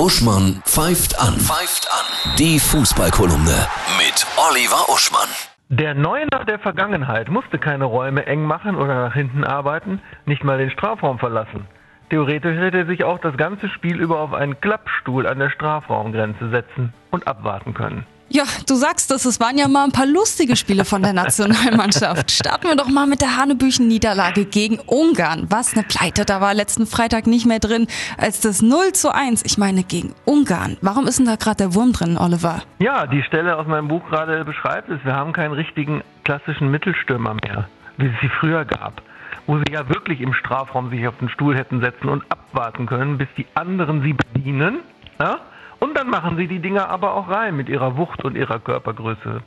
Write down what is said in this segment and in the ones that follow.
Uschmann pfeift an. Pfeift an. Die Fußballkolumne mit Oliver Uschmann. Der Neuner der Vergangenheit musste keine Räume eng machen oder nach hinten arbeiten, nicht mal den Strafraum verlassen. Theoretisch hätte er sich auch das ganze Spiel über auf einen Klappstuhl an der Strafraumgrenze setzen und abwarten können. Ja, du sagst es, es waren ja mal ein paar lustige Spiele von der Nationalmannschaft. Starten wir doch mal mit der Hanebüchen-Niederlage gegen Ungarn. Was eine Pleite, da war letzten Freitag nicht mehr drin als das 0 zu 1. Ich meine, gegen Ungarn. Warum ist denn da gerade der Wurm drin, Oliver? Ja, die Stelle aus meinem Buch gerade beschreibt es. Wir haben keinen richtigen klassischen Mittelstürmer mehr, wie es sie früher gab wo sie ja wirklich im Strafraum sich auf den Stuhl hätten setzen und abwarten können, bis die anderen sie bedienen. Ja? Und dann machen sie die Dinger aber auch rein mit ihrer Wucht und ihrer Körpergröße.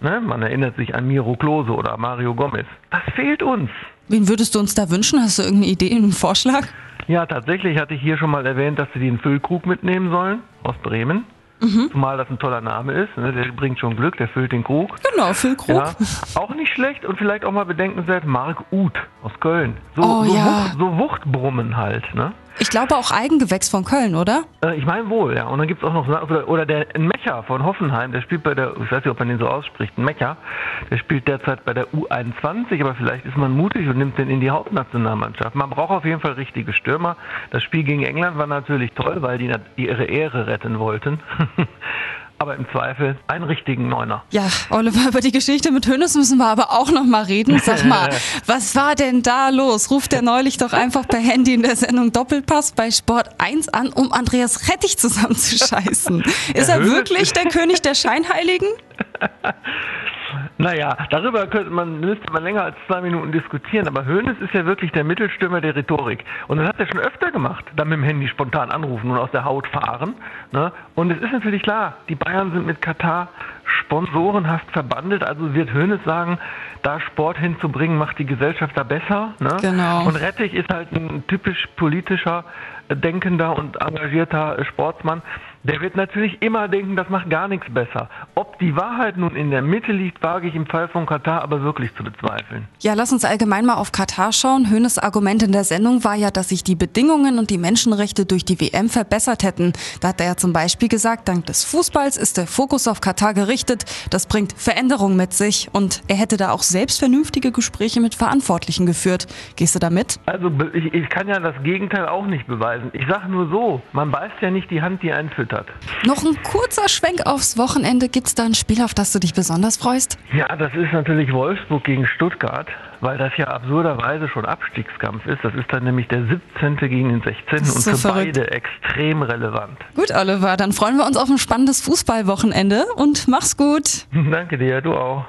Ne? Man erinnert sich an Miro Klose oder Mario Gomez. Das fehlt uns. Wen würdest du uns da wünschen? Hast du irgendeine Idee, einen Vorschlag? Ja, tatsächlich hatte ich hier schon mal erwähnt, dass sie den Füllkrug mitnehmen sollen aus Bremen. Mhm. Zumal das ein toller Name ist. Ne? Der bringt schon Glück, der füllt den Krug. Genau, Füllkrug. Ja, auch nicht schlecht und vielleicht auch mal bedenkenswert Marc Uth aus Köln. So, oh, so, ja. Wucht, so Wuchtbrummen halt. Ne? Ich glaube auch Eigengewächs von Köln, oder? Äh, ich meine wohl, ja. Und dann gibt es auch noch, oder, oder der Mecher von Hoffenheim, der spielt bei der, ich weiß nicht, ob man den so ausspricht, Mecher, der spielt derzeit bei der U21, aber vielleicht ist man mutig und nimmt den in die Hauptnationalmannschaft. Man braucht auf jeden Fall richtige Stürmer. Das Spiel gegen England war natürlich toll, weil die ihre Ehre retten wollten. aber im Zweifel einen richtigen Neuner. Ja, Oliver, über die Geschichte mit Hönes müssen wir aber auch noch mal reden. Sag mal, was war denn da los? Ruft er neulich doch einfach per Handy in der Sendung Doppelpass bei Sport 1 an, um Andreas Rettich zusammenzuscheißen. Ist er wirklich der König der Scheinheiligen? Naja, darüber könnte man, müsste man länger als zwei Minuten diskutieren, aber Hoeneß ist ja wirklich der Mittelstürmer der Rhetorik. Und das hat er schon öfter gemacht, dann mit dem Handy spontan anrufen und aus der Haut fahren. Ne? Und es ist natürlich klar, die Bayern sind mit Katar sponsorenhaft verbandelt, also wird Hoeneß sagen, da Sport hinzubringen, macht die Gesellschaft da besser. Ne? Genau. Und Rettich ist halt ein typisch politischer, denkender und engagierter Sportsmann der wird natürlich immer denken, das macht gar nichts besser. Ob die Wahrheit nun in der Mitte liegt, wage ich im Fall von Katar aber wirklich zu bezweifeln. Ja, lass uns allgemein mal auf Katar schauen. Hönes Argument in der Sendung war ja, dass sich die Bedingungen und die Menschenrechte durch die WM verbessert hätten. Da hat er ja zum Beispiel gesagt, dank des Fußballs ist der Fokus auf Katar gerichtet. Das bringt Veränderung mit sich. Und er hätte da auch selbst vernünftige Gespräche mit Verantwortlichen geführt. Gehst du da mit? Also ich, ich kann ja das Gegenteil auch nicht beweisen. Ich sage nur so, man beißt ja nicht die Hand, die einen füttert. Noch ein kurzer Schwenk aufs Wochenende. Gibt es da ein Spiel, auf das du dich besonders freust? Ja, das ist natürlich Wolfsburg gegen Stuttgart, weil das ja absurderweise schon Abstiegskampf ist. Das ist dann nämlich der 17. gegen den 16. und so für verrückt. beide extrem relevant. Gut, Oliver, dann freuen wir uns auf ein spannendes Fußballwochenende und mach's gut. Danke dir, du auch.